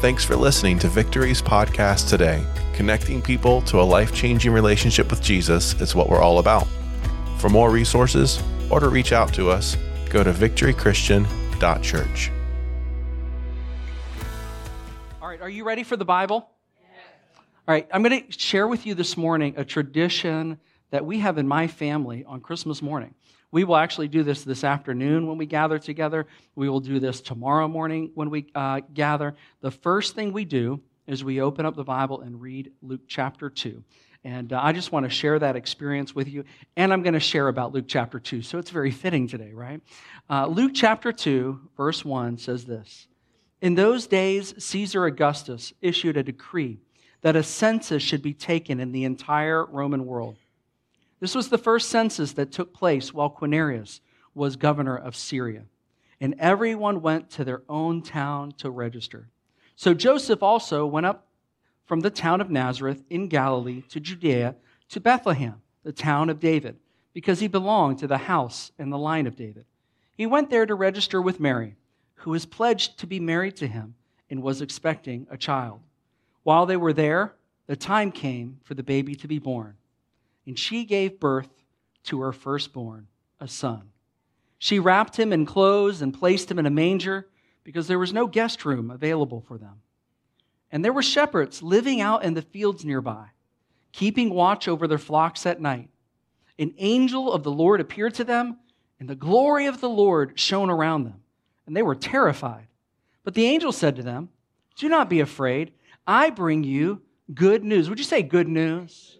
Thanks for listening to Victory's podcast today. Connecting people to a life changing relationship with Jesus is what we're all about. For more resources or to reach out to us, go to victorychristian.church. All right, are you ready for the Bible? All right, I'm going to share with you this morning a tradition that we have in my family on Christmas morning. We will actually do this this afternoon when we gather together. We will do this tomorrow morning when we uh, gather. The first thing we do is we open up the Bible and read Luke chapter 2. And uh, I just want to share that experience with you. And I'm going to share about Luke chapter 2. So it's very fitting today, right? Uh, Luke chapter 2, verse 1 says this In those days, Caesar Augustus issued a decree that a census should be taken in the entire Roman world. This was the first census that took place while Quirinius was governor of Syria. And everyone went to their own town to register. So Joseph also went up from the town of Nazareth in Galilee to Judea to Bethlehem, the town of David, because he belonged to the house and the line of David. He went there to register with Mary, who was pledged to be married to him and was expecting a child. While they were there, the time came for the baby to be born and she gave birth to her firstborn, a son. She wrapped him in clothes and placed him in a manger because there was no guest room available for them. And there were shepherds living out in the fields nearby, keeping watch over their flocks at night. An angel of the Lord appeared to them, and the glory of the Lord shone around them, and they were terrified. But the angel said to them, Do not be afraid. I bring you good news. Would you say good news?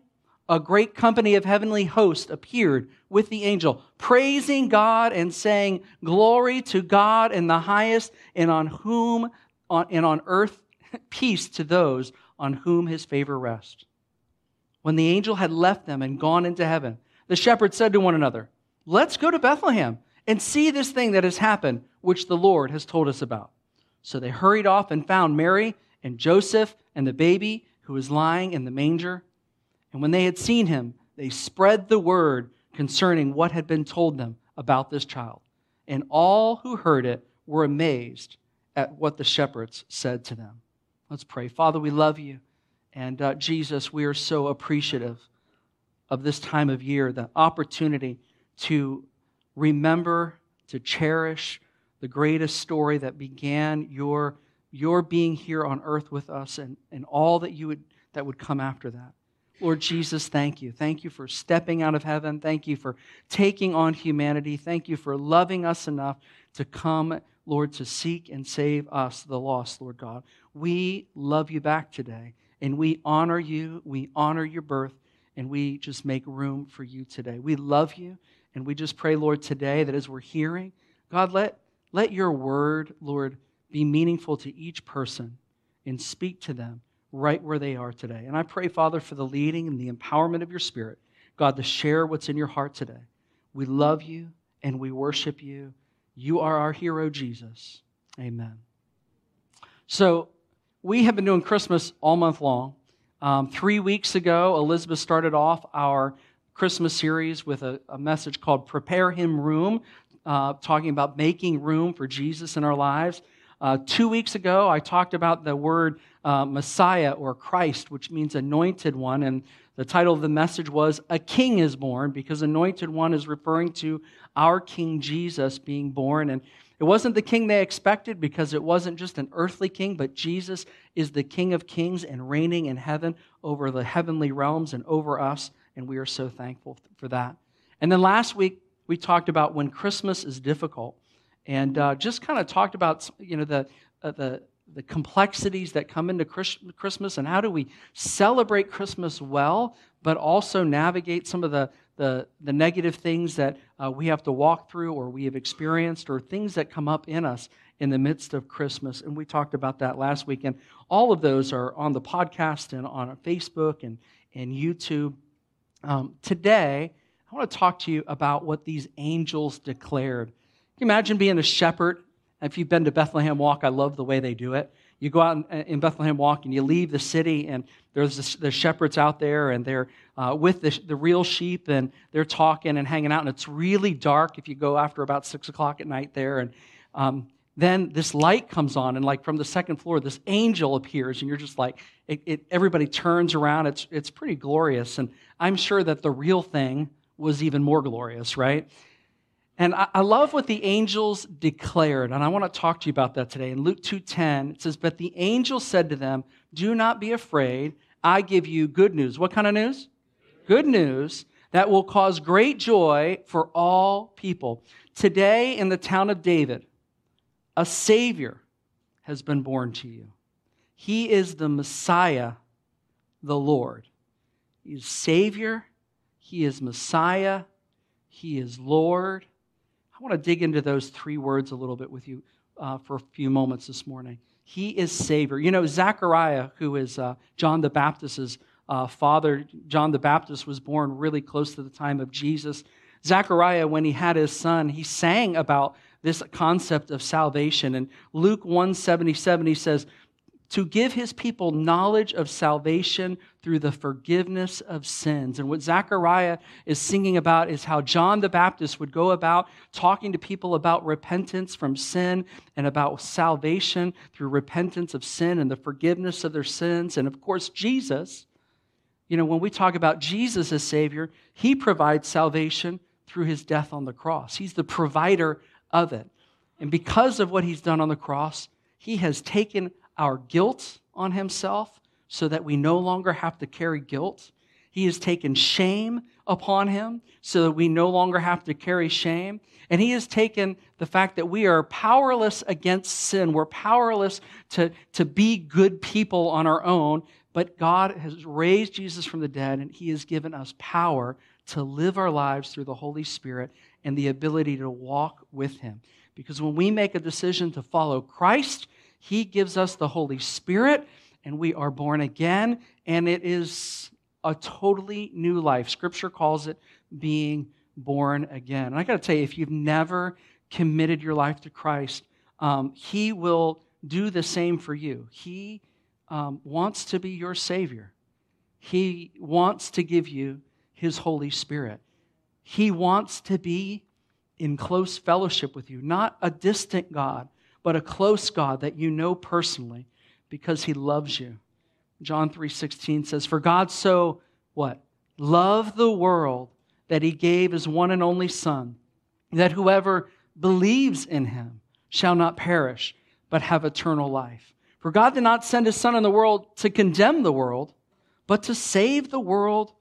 a great company of heavenly hosts appeared with the angel, praising God and saying, Glory to God in the highest, and on whom on, and on earth peace to those on whom his favor rests. When the angel had left them and gone into heaven, the shepherds said to one another, Let's go to Bethlehem and see this thing that has happened, which the Lord has told us about. So they hurried off and found Mary and Joseph and the baby who was lying in the manger. And when they had seen him, they spread the word concerning what had been told them about this child. And all who heard it were amazed at what the shepherds said to them. Let's pray. Father, we love you. And uh, Jesus, we are so appreciative of this time of year, the opportunity to remember, to cherish the greatest story that began your, your being here on earth with us and, and all that, you would, that would come after that. Lord Jesus, thank you. Thank you for stepping out of heaven. Thank you for taking on humanity. Thank you for loving us enough to come, Lord, to seek and save us, the lost, Lord God. We love you back today, and we honor you. We honor your birth, and we just make room for you today. We love you, and we just pray, Lord, today that as we're hearing, God, let, let your word, Lord, be meaningful to each person and speak to them right where they are today. And I pray, Father, for the leading and the empowerment of your Spirit, God, to share what's in your heart today. We love you and we worship you. You are our hero, Jesus. Amen. So, we have been doing Christmas all month long. Um, three weeks ago, Elizabeth started off our Christmas series with a, a message called Prepare Him Room, uh, talking about making room for Jesus in our lives. Uh, two weeks ago, I talked about the word uh, Messiah or Christ, which means anointed one. And the title of the message was A King is Born, because anointed one is referring to our King Jesus being born. And it wasn't the king they expected because it wasn't just an earthly king, but Jesus is the King of kings and reigning in heaven over the heavenly realms and over us. And we are so thankful for that. And then last week, we talked about when Christmas is difficult and uh, just kind of talked about you know the uh, the the complexities that come into Christmas and how do we celebrate Christmas well, but also navigate some of the, the, the negative things that uh, we have to walk through or we have experienced or things that come up in us in the midst of Christmas. And we talked about that last week. And all of those are on the podcast and on Facebook and, and YouTube. Um, today, I want to talk to you about what these angels declared. You imagine being a shepherd? If you've been to Bethlehem Walk, I love the way they do it. You go out in Bethlehem Walk and you leave the city, and there's the shepherds out there, and they're uh, with the, the real sheep, and they're talking and hanging out. And it's really dark if you go after about six o'clock at night there. And um, then this light comes on, and like from the second floor, this angel appears, and you're just like, it, it, everybody turns around. It's, it's pretty glorious. And I'm sure that the real thing was even more glorious, right? And I, I love what the angels declared, and I want to talk to you about that today. In Luke 2:10, it says, But the angel said to them, Do not be afraid. I give you good news. What kind of news? Good news that will cause great joy for all people. Today in the town of David, a Savior has been born to you. He is the Messiah, the Lord. He is Savior, He is Messiah, He is Lord. I want to dig into those three words a little bit with you uh, for a few moments this morning. He is Savior. You know, Zechariah, who is uh, John the Baptist's uh, father, John the Baptist was born really close to the time of Jesus. Zechariah, when he had his son, he sang about this concept of salvation. And Luke 177, he says, to give his people knowledge of salvation through the forgiveness of sins. And what Zechariah is singing about is how John the Baptist would go about talking to people about repentance from sin and about salvation through repentance of sin and the forgiveness of their sins. And of course, Jesus, you know, when we talk about Jesus as Savior, he provides salvation through his death on the cross. He's the provider of it. And because of what he's done on the cross, he has taken our guilt on himself so that we no longer have to carry guilt. He has taken shame upon him so that we no longer have to carry shame. And he has taken the fact that we are powerless against sin. We're powerless to, to be good people on our own. But God has raised Jesus from the dead, and he has given us power to live our lives through the Holy Spirit and the ability to walk with him. Because when we make a decision to follow Christ, he gives us the Holy Spirit, and we are born again, and it is a totally new life. Scripture calls it being born again. And I got to tell you, if you've never committed your life to Christ, um, He will do the same for you. He um, wants to be your Savior, He wants to give you His Holy Spirit. He wants to be in close fellowship with you, not a distant God but a close God that you know personally because he loves you. John 3:16 says, "For God so what? Loved the world that he gave his one and only son, that whoever believes in him shall not perish, but have eternal life. For God did not send his son in the world to condemn the world, but to save the world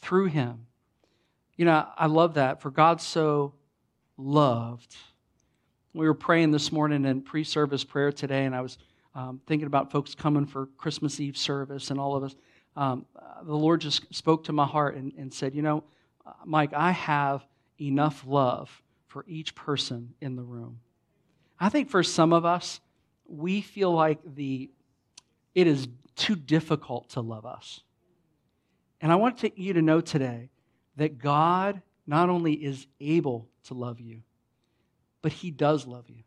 through him." You know, I love that. For God so loved we were praying this morning in pre service prayer today, and I was um, thinking about folks coming for Christmas Eve service and all of us. Um, uh, the Lord just spoke to my heart and, and said, You know, uh, Mike, I have enough love for each person in the room. I think for some of us, we feel like the it is too difficult to love us. And I want to, you to know today that God not only is able to love you, but He does love you.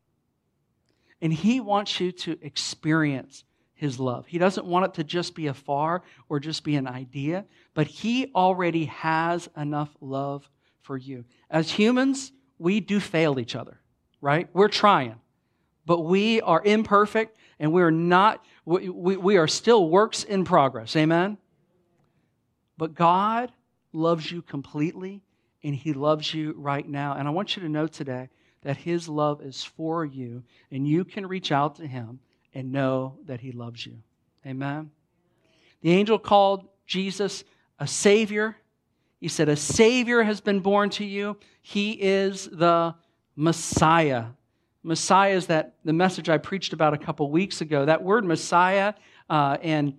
And He wants you to experience His love. He doesn't want it to just be afar or just be an idea, but He already has enough love for you. As humans, we do fail each other, right? We're trying, but we are imperfect and we're not, we, we, we are still works in progress. Amen? But God loves you completely and He loves you right now. And I want you to know today that His love is for you, and you can reach out to Him and know that He loves you. Amen. The angel called Jesus a Savior. He said, A Savior has been born to you. He is the Messiah. Messiah is that the message I preached about a couple weeks ago. That word Messiah uh, and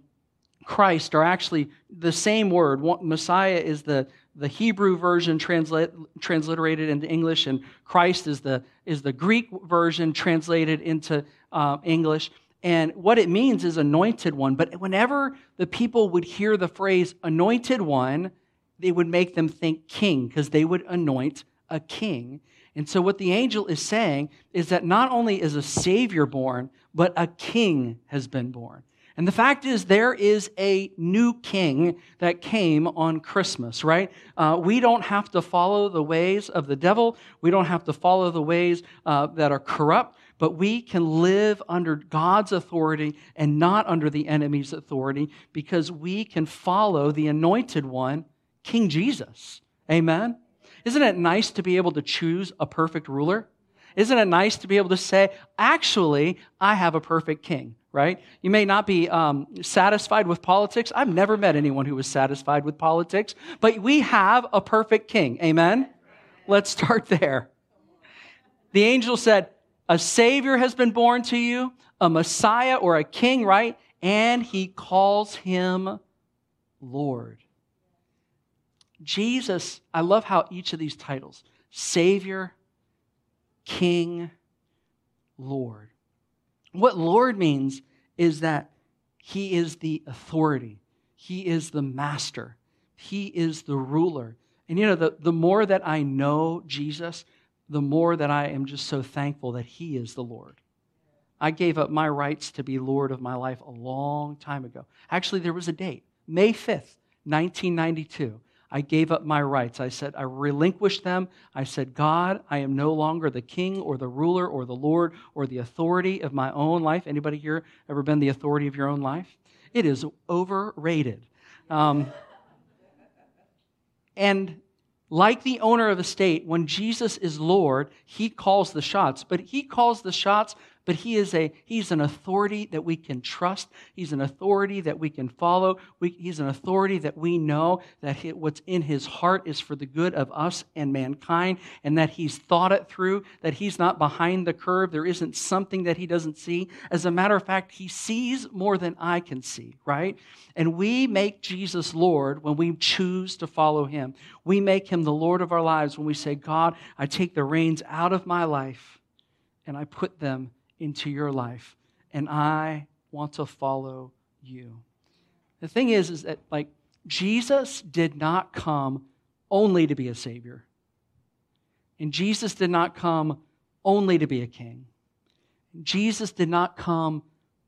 Christ are actually the same word. Messiah is the, the Hebrew version translate, transliterated into English, and Christ is the, is the Greek version translated into uh, English. And what it means is anointed one. But whenever the people would hear the phrase anointed one, they would make them think king because they would anoint a king. And so, what the angel is saying is that not only is a Savior born, but a king has been born. And the fact is, there is a new king that came on Christmas, right? Uh, we don't have to follow the ways of the devil. We don't have to follow the ways uh, that are corrupt, but we can live under God's authority and not under the enemy's authority because we can follow the anointed one, King Jesus. Amen? Isn't it nice to be able to choose a perfect ruler? Isn't it nice to be able to say, actually, I have a perfect king? Right? You may not be um, satisfied with politics. I've never met anyone who was satisfied with politics, but we have a perfect king. Amen? Let's start there. The angel said, A Savior has been born to you, a Messiah or a king, right? And he calls him Lord. Jesus, I love how each of these titles Savior, King, Lord. What Lord means is that He is the authority, He is the master, He is the ruler. And you know, the, the more that I know Jesus, the more that I am just so thankful that He is the Lord. I gave up my rights to be Lord of my life a long time ago. Actually, there was a date, May 5th, 1992. I gave up my rights. I said, I relinquished them. I said, God, I am no longer the king or the ruler or the Lord or the authority of my own life. Anybody here ever been the authority of your own life? It is overrated. Um, and like the owner of a state, when Jesus is Lord, he calls the shots, but he calls the shots but he is a he's an authority that we can trust. He's an authority that we can follow. We, he's an authority that we know that he, what's in his heart is for the good of us and mankind and that he's thought it through that he's not behind the curve. There isn't something that he doesn't see. As a matter of fact he sees more than i can see right? And we make jesus lord when we choose to follow him. We make him the lord of our lives when we say god i take the reins out of my life and i put them into your life, and I want to follow you. The thing is, is that like Jesus did not come only to be a savior. And Jesus did not come only to be a king. Jesus did not come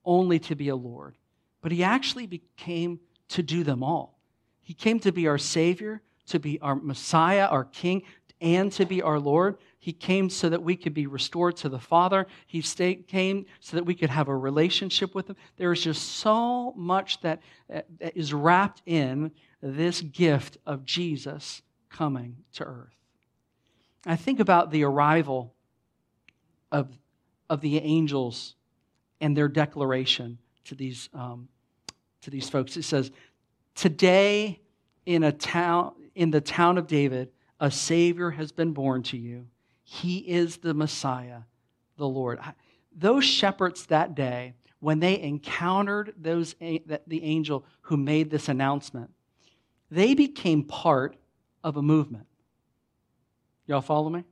only to be a Lord, but he actually became to do them all. He came to be our Savior, to be our Messiah, our King, and to be our Lord. He came so that we could be restored to the Father. He came so that we could have a relationship with Him. There is just so much that, that is wrapped in this gift of Jesus coming to earth. I think about the arrival of, of the angels and their declaration to these, um, to these folks. It says, Today in a town in the town of David, a Savior has been born to you. He is the Messiah, the Lord. Those shepherds that day, when they encountered those, the angel who made this announcement, they became part of a movement. Y'all follow me?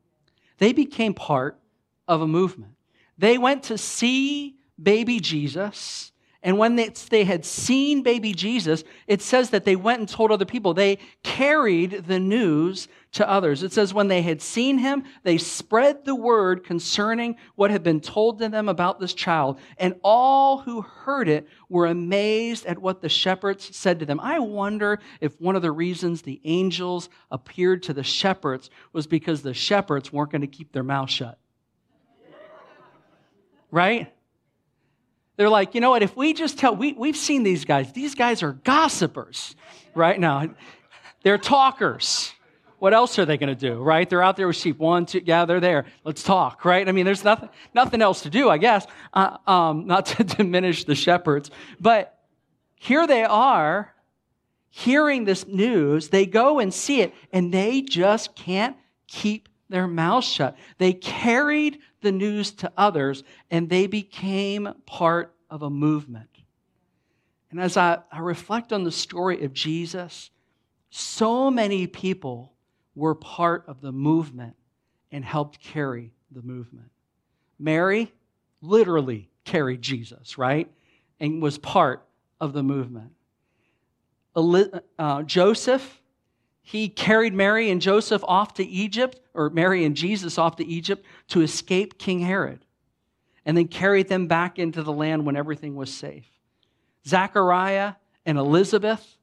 They became part of a movement. They went to see baby Jesus and when they, they, had seen baby Jesus, it says that they went and told other people. They carried the news to others. It says when they had seen him, they spread the word concerning what had been told to them about this child. And all who heard it were amazed at what the shepherds said to them. I wonder if one of the reasons the angels appeared to the shepherds was because the shepherds weren't going to keep their mouth shut. Right? They're like, you know what, if we just tell, we, we've seen these guys. These guys are gossipers right now. They're talkers. What else are they going to do, right? They're out there with sheep. One, two, yeah, they're there. Let's talk, right? I mean, there's nothing, nothing else to do, I guess, uh, um, not to diminish the shepherds. But here they are hearing this news. They go and see it, and they just can't keep their mouths shut. They carried the news to others, and they became part of a movement. And as I, I reflect on the story of Jesus, so many people were part of the movement and helped carry the movement. Mary literally carried Jesus, right? And was part of the movement. Uh, Joseph, he carried Mary and Joseph off to Egypt, or Mary and Jesus off to Egypt to escape King Herod, and then carried them back into the land when everything was safe. Zechariah and Elizabeth,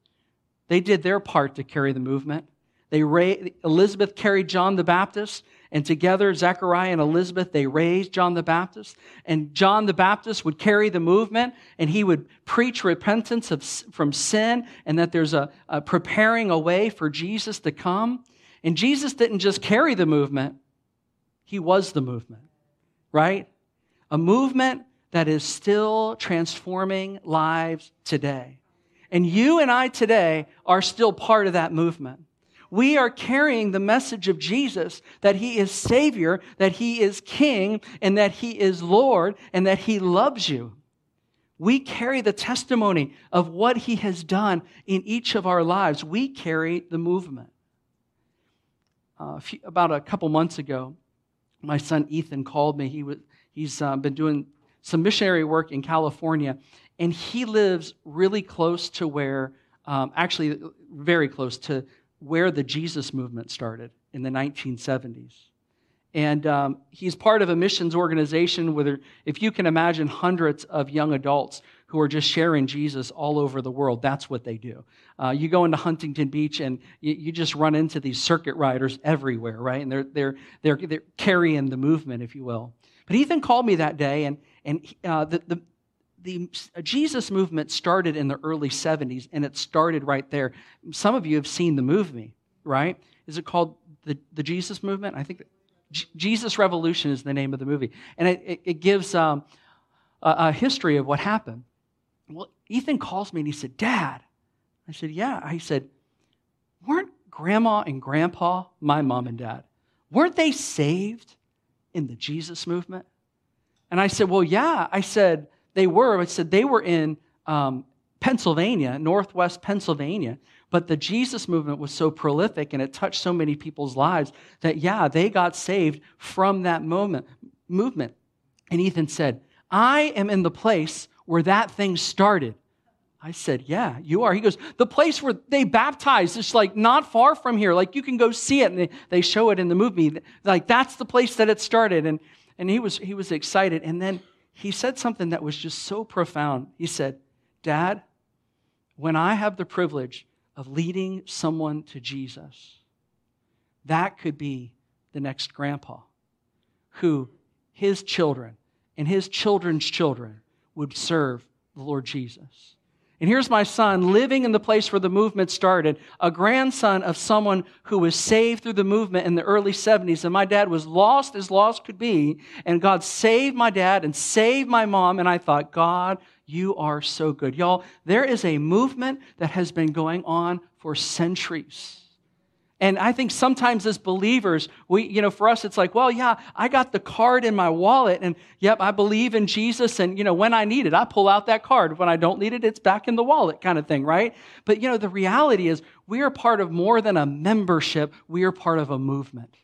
they did their part to carry the movement. They ra- Elizabeth carried John the Baptist, and together, Zechariah and Elizabeth, they raised John the Baptist. And John the Baptist would carry the movement and he would preach repentance of, from sin and that there's a, a preparing a way for Jesus to come. And Jesus didn't just carry the movement, he was the movement, right? A movement that is still transforming lives today. And you and I today are still part of that movement we are carrying the message of Jesus that he is Savior, that he is King, and that he is Lord, and that he loves you. We carry the testimony of what he has done in each of our lives. We carry the movement. Uh, a few, about a couple months ago, my son Ethan called me. He was, he's uh, been doing some missionary work in California, and he lives really close to where, um, actually, very close to where the Jesus movement started in the 1970s. And um, he's part of a missions organization where, if you can imagine, hundreds of young adults who are just sharing Jesus all over the world. That's what they do. Uh, you go into Huntington Beach and you, you, just run into these circuit riders everywhere, right? And they're, they're, they're, they're carrying the movement, if you will. But Ethan called me that day, and, and uh, the, the, the Jesus movement started in the early 70s, and it started right there. Some of you have seen the movie, right? Is it called the, the Jesus movement? I think J- Jesus Revolution is the name of the movie. And it, it, it gives um, a, a history of what happened. Well, Ethan calls me and he said, Dad. I said, Yeah. He said, Weren't grandma and grandpa, my mom and dad, weren't they saved in the Jesus movement? And I said, Well, yeah. I said, they were, I said they were in um, Pennsylvania, Northwest Pennsylvania. But the Jesus movement was so prolific and it touched so many people's lives that, yeah, they got saved from that moment, movement. And Ethan said, I am in the place where that thing started. I said, Yeah, you are. He goes, The place where they baptized is like not far from here. Like you can go see it. And they, they show it in the movie. Like that's the place that it started. And, and he, was, he was excited. And then he said something that was just so profound. He said, Dad, when I have the privilege of leading someone to Jesus, that could be the next grandpa who his children and his children's children would serve the Lord Jesus. And here's my son living in the place where the movement started, a grandson of someone who was saved through the movement in the early 70s. And my dad was lost as lost could be. And God saved my dad and saved my mom. And I thought, God, you are so good. Y'all, there is a movement that has been going on for centuries. And I think sometimes as believers, we, you know, for us, it's like, well, yeah, I got the card in my wallet and yep, I believe in Jesus. And, you know, when I need it, I pull out that card. When I don't need it, it's back in the wallet kind of thing, right? But, you know, the reality is we are part of more than a membership. We are part of a movement.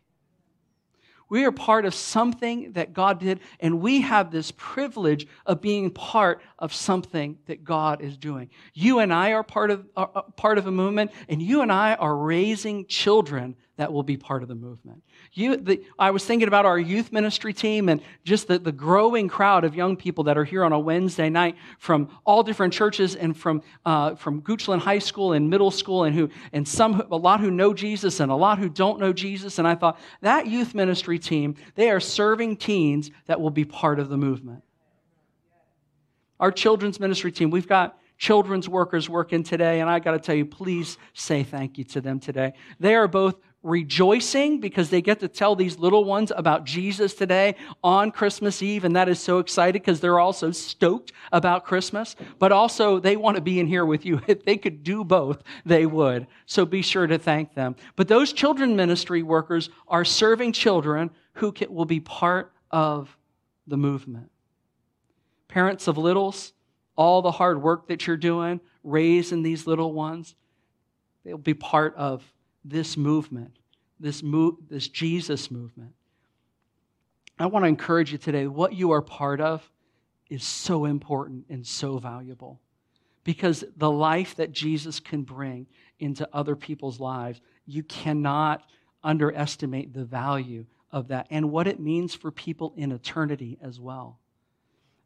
We are part of something that God did, and we have this privilege of being part of something that God is doing. You and I are part of, are part of a movement, and you and I are raising children that will be part of the movement. You, the, I was thinking about our youth ministry team and just the, the growing crowd of young people that are here on a Wednesday night from all different churches and from, uh, from Goochland High School and middle school and, who, and some, a lot who know Jesus and a lot who don't know Jesus. And I thought, that youth ministry team, they are serving teens that will be part of the movement. Our children's ministry team, we've got children's workers working today, and I got to tell you, please say thank you to them today. They are both rejoicing because they get to tell these little ones about Jesus today on Christmas Eve, and that is so excited because they're also stoked about Christmas, but also they want to be in here with you. If they could do both, they would. So be sure to thank them. But those children ministry workers are serving children who will be part of the movement. Parents of littles, all the hard work that you're doing, raising these little ones, they'll be part of this movement, this, move, this Jesus movement. I want to encourage you today what you are part of is so important and so valuable because the life that Jesus can bring into other people's lives, You cannot underestimate the value of that and what it means for people in eternity as well.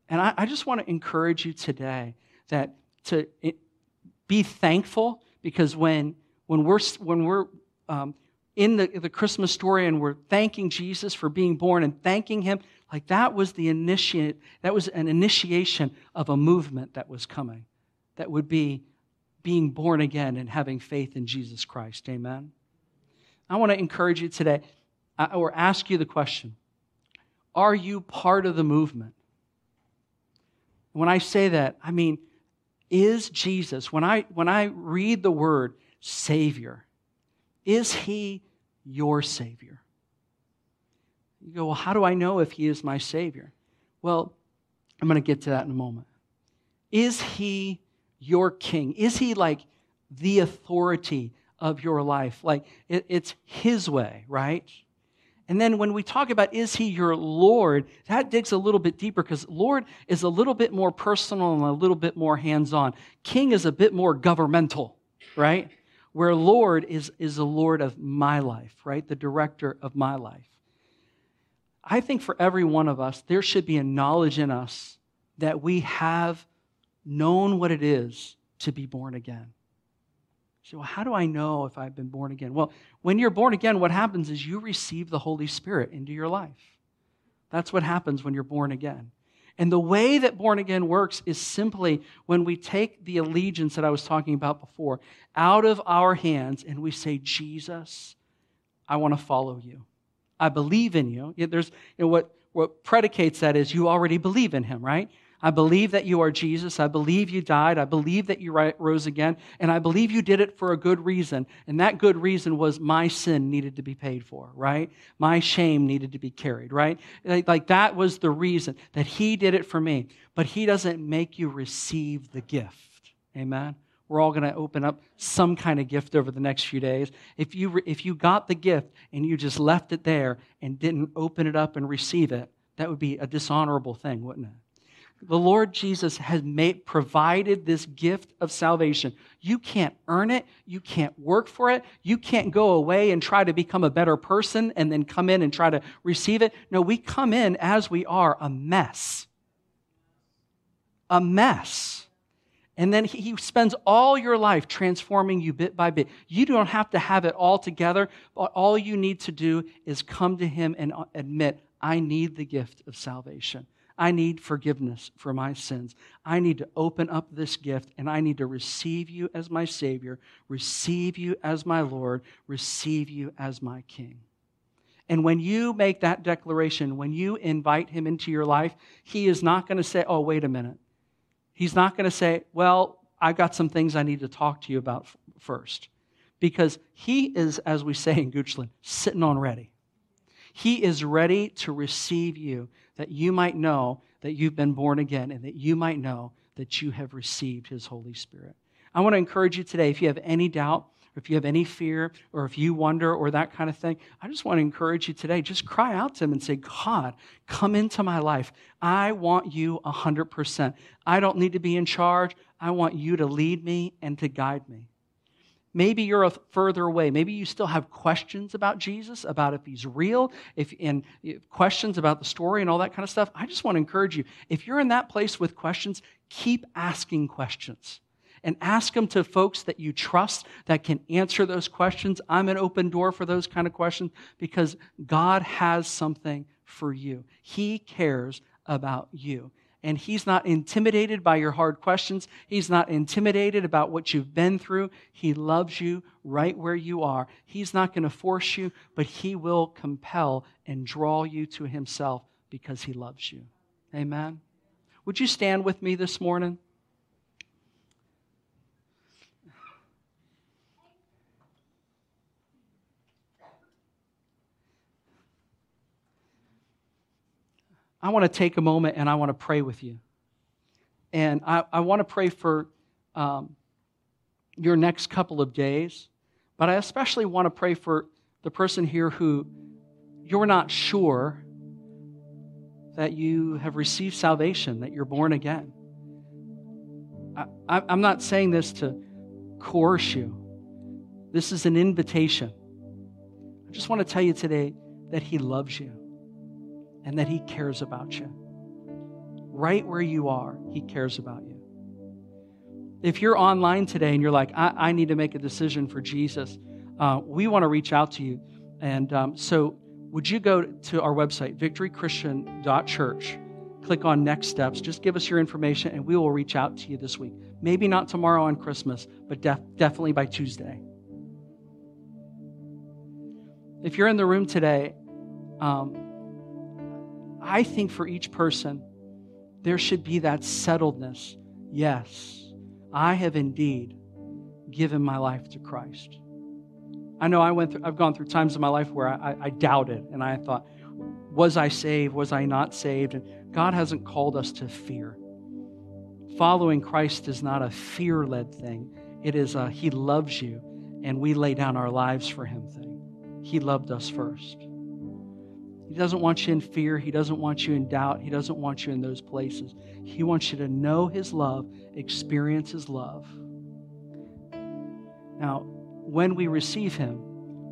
And I, I just want to encourage you today that to it, be thankful because when, when we're, when we're um, in the, the Christmas story and we're thanking Jesus for being born and thanking him, like that was the initiate, that was an initiation of a movement that was coming that would be being born again and having faith in Jesus Christ. Amen. I want to encourage you today or ask you the question Are you part of the movement? When I say that, I mean, is Jesus, when I, when I read the word Savior, is He your Savior? You go, well, how do I know if He is my Savior? Well, I'm going to get to that in a moment. Is He your King? Is He like the authority of your life? Like it, it's His way, right? And then when we talk about is he your Lord, that digs a little bit deeper because Lord is a little bit more personal and a little bit more hands on. King is a bit more governmental, right? Where Lord is, is the Lord of my life, right? The director of my life. I think for every one of us, there should be a knowledge in us that we have known what it is to be born again. So, well, how do I know if I've been born again? Well, when you're born again, what happens is you receive the Holy Spirit into your life. That's what happens when you're born again. And the way that born again works is simply when we take the allegiance that I was talking about before out of our hands and we say, Jesus, I want to follow you. I believe in you. There's you know, what, what predicates that is you already believe in him, right? I believe that you are Jesus. I believe you died. I believe that you rose again. And I believe you did it for a good reason. And that good reason was my sin needed to be paid for, right? My shame needed to be carried, right? Like that was the reason that He did it for me. But He doesn't make you receive the gift. Amen? We're all going to open up some kind of gift over the next few days. If you, if you got the gift and you just left it there and didn't open it up and receive it, that would be a dishonorable thing, wouldn't it? The Lord Jesus has made, provided this gift of salvation. You can't earn it. You can't work for it. You can't go away and try to become a better person and then come in and try to receive it. No, we come in as we are a mess. A mess. And then he spends all your life transforming you bit by bit. You don't have to have it all together, but all you need to do is come to him and uh, admit, I need the gift of salvation. I need forgiveness for my sins. I need to open up this gift and I need to receive you as my Savior, receive you as my Lord, receive you as my King. And when you make that declaration, when you invite Him into your life, He is not going to say, Oh, wait a minute. He's not going to say, Well, I've got some things I need to talk to you about first. Because He is, as we say in Goochland, sitting on ready. He is ready to receive you that you might know that you've been born again and that you might know that you have received His Holy Spirit. I want to encourage you today if you have any doubt, or if you have any fear, or if you wonder, or that kind of thing, I just want to encourage you today. Just cry out to Him and say, God, come into my life. I want you 100%. I don't need to be in charge. I want you to lead me and to guide me. Maybe you're further away. Maybe you still have questions about Jesus, about if he's real, if and eh, questions about the story and all that kind of stuff. I just want to encourage you. If you're in that place with questions, keep asking questions. And ask them to folks that you trust that can answer those questions. I'm an open door for those kind of questions because God has something for you. He cares about you and he's not intimidated by your hard questions. He's not intimidated about what you've been through. He loves you right where you are. He's not going to force you, but he will compel and draw you to himself because he loves you. Amen. Would you stand with me this morning? I want to take a moment and I want to pray with you. And I, I want to pray for um, your next couple of days, but I especially want to pray for the person here who you're not sure that you have received salvation, that you're born again. I, am not saying this to coerce you. This is an invitation. I just want to tell you today that He loves you and that He cares about you. Right where you are, He cares about you. If you're online today and you're like, I, I need to make a decision for Jesus, uh, we want to reach out to you. And um, so, would you go to our website, victorychristian.church? Click on next steps. Just give us your information and we will reach out to you this week. Maybe not tomorrow on Christmas, but def- definitely by Tuesday. If you're in the room today, um, I think for each person, there should be that settledness. Yes, I have indeed given my life to Christ. I know I went through, I've gone through times in my life where I, I doubted and I thought, was I saved? Was I not saved? And God hasn't called us to fear. Following Christ is not a fear led thing, it is a He loves you and we lay down our lives for Him thing. He loved us first. He doesn't want you in fear. He doesn't want you in doubt. He doesn't want you in those places. He wants you to know His love, experience His love. Now, when we receive Him,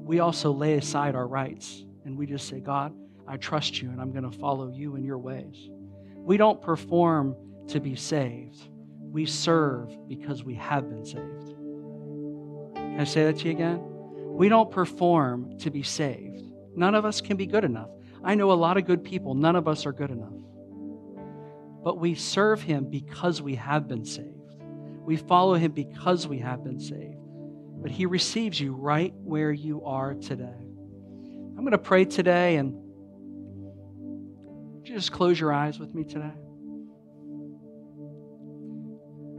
we also lay aside our rights and we just say, God, I trust you and I'm going to follow you in your ways. We don't perform to be saved, we serve because we have been saved. Can I say that to you again? We don't perform to be saved. None of us can be good enough. I know a lot of good people, none of us are good enough. But we serve Him because we have been saved. We follow Him because we have been saved. But He receives you right where you are today. I'm going to pray today, and just close your eyes with me today?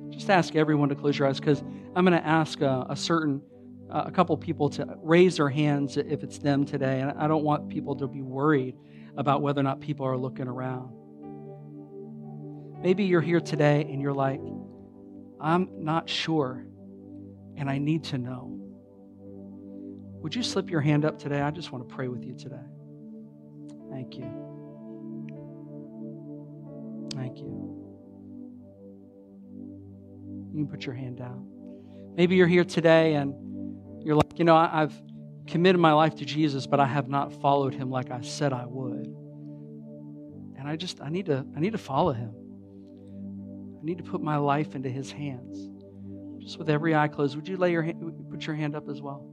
Just ask everyone to close your eyes because I'm going to ask a, a certain Uh, a couple people to raise their hands if it's them today. And I don't want people to be worried about whether or not people are looking around. Maybe you're here today and you're like, I'm not sure and I need to know. Would you slip your hand up today? I just want to pray with you today. Thank you. Thank you. You can put your hand down. Maybe you're here today and you're like, you know, I've committed my life to Jesus, but I have not followed him like I said I would. And I just, I need to, I need to follow him. I need to put my life into his hands. Just with every eye closed, would you lay your hand, put your hand up as well?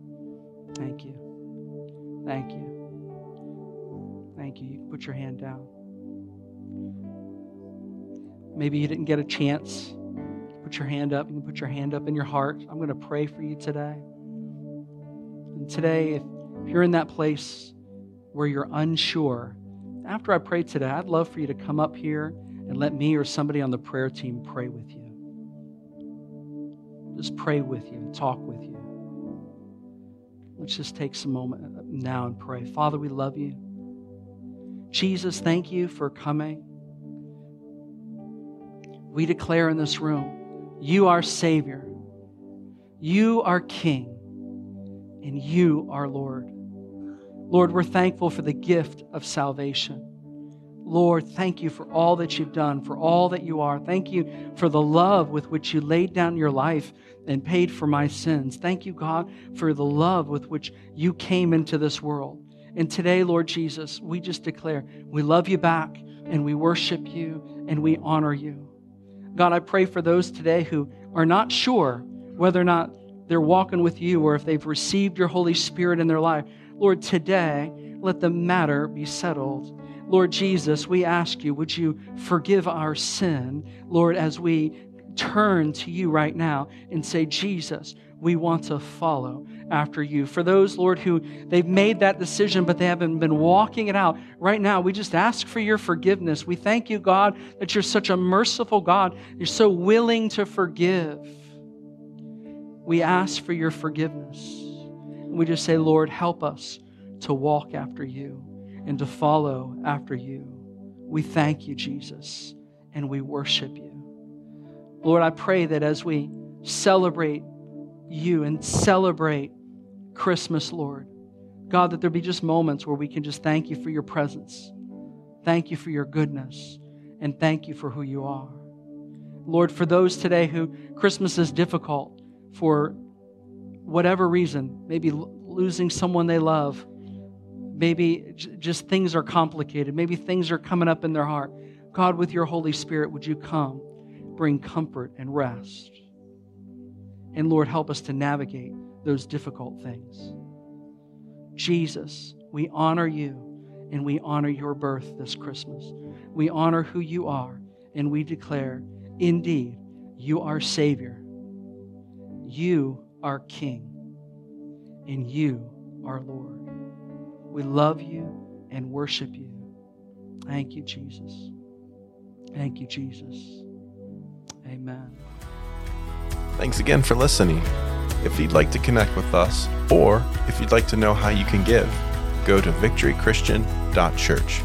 Thank you. Thank you. Thank you. You can put your hand down. Maybe you didn't get a chance. Put your hand up. You can put your hand up in your heart. I'm going to pray for you today. Today, if, you're in that place where you're unsure, after I pray today, I'd love for you to come up here and let me or somebody on the prayer team pray with you. Just pray with you and talk with you. Let's just take some moment now and pray. Father, we love you. Jesus, thank you for coming. We declare in this room, you are Savior, you are King and you are Lord. Lord, we're thankful for the gift of salvation. Lord, thank you for all that you've done, for all that you are. Thank you for the love with which you laid down your life and paid for my sins. Thank you, God, for the love with which you came into this world. And today, Lord Jesus, we just declare we love you back and we worship you and we honor you. God, I pray for those today who are not sure whether or not they're walking with you or if they've received your Holy Spirit in their life. Lord, today, let the matter be settled. Lord Jesus, we ask you, would you forgive our sin, Lord, as we turn to you right now and say, Jesus, we want to follow after you. For those, Lord, who they've made that decision, but they haven't been walking it out, right now, we just ask for your forgiveness. We thank you, God, that you're such a merciful God. You're so willing to forgive we ask for your forgiveness. And we just say, Lord, help us to walk after you and to follow after you. We thank you, Jesus, and we worship you. Lord, I pray that as we celebrate you and celebrate Christmas, Lord, God, that there be just moments where we can just thank you for your presence, thank you for your goodness, and thank you for who you are. Lord, for those today who Christmas is difficult, for whatever reason, maybe losing someone they love, maybe just things are complicated, maybe things are coming up in their heart. God, with your Holy Spirit, would you come, bring comfort and rest? And Lord, help us to navigate those difficult things. Jesus, we honor you and we honor your birth this Christmas. We honor who you are and we declare, indeed, you are Savior, you are King, and you are Lord. We love you and worship you. Thank you, Jesus. Thank you, Jesus. Amen. Thanks again for listening. If you'd like to connect with us, or if you'd like to know how you can give, go to victorychristian.church.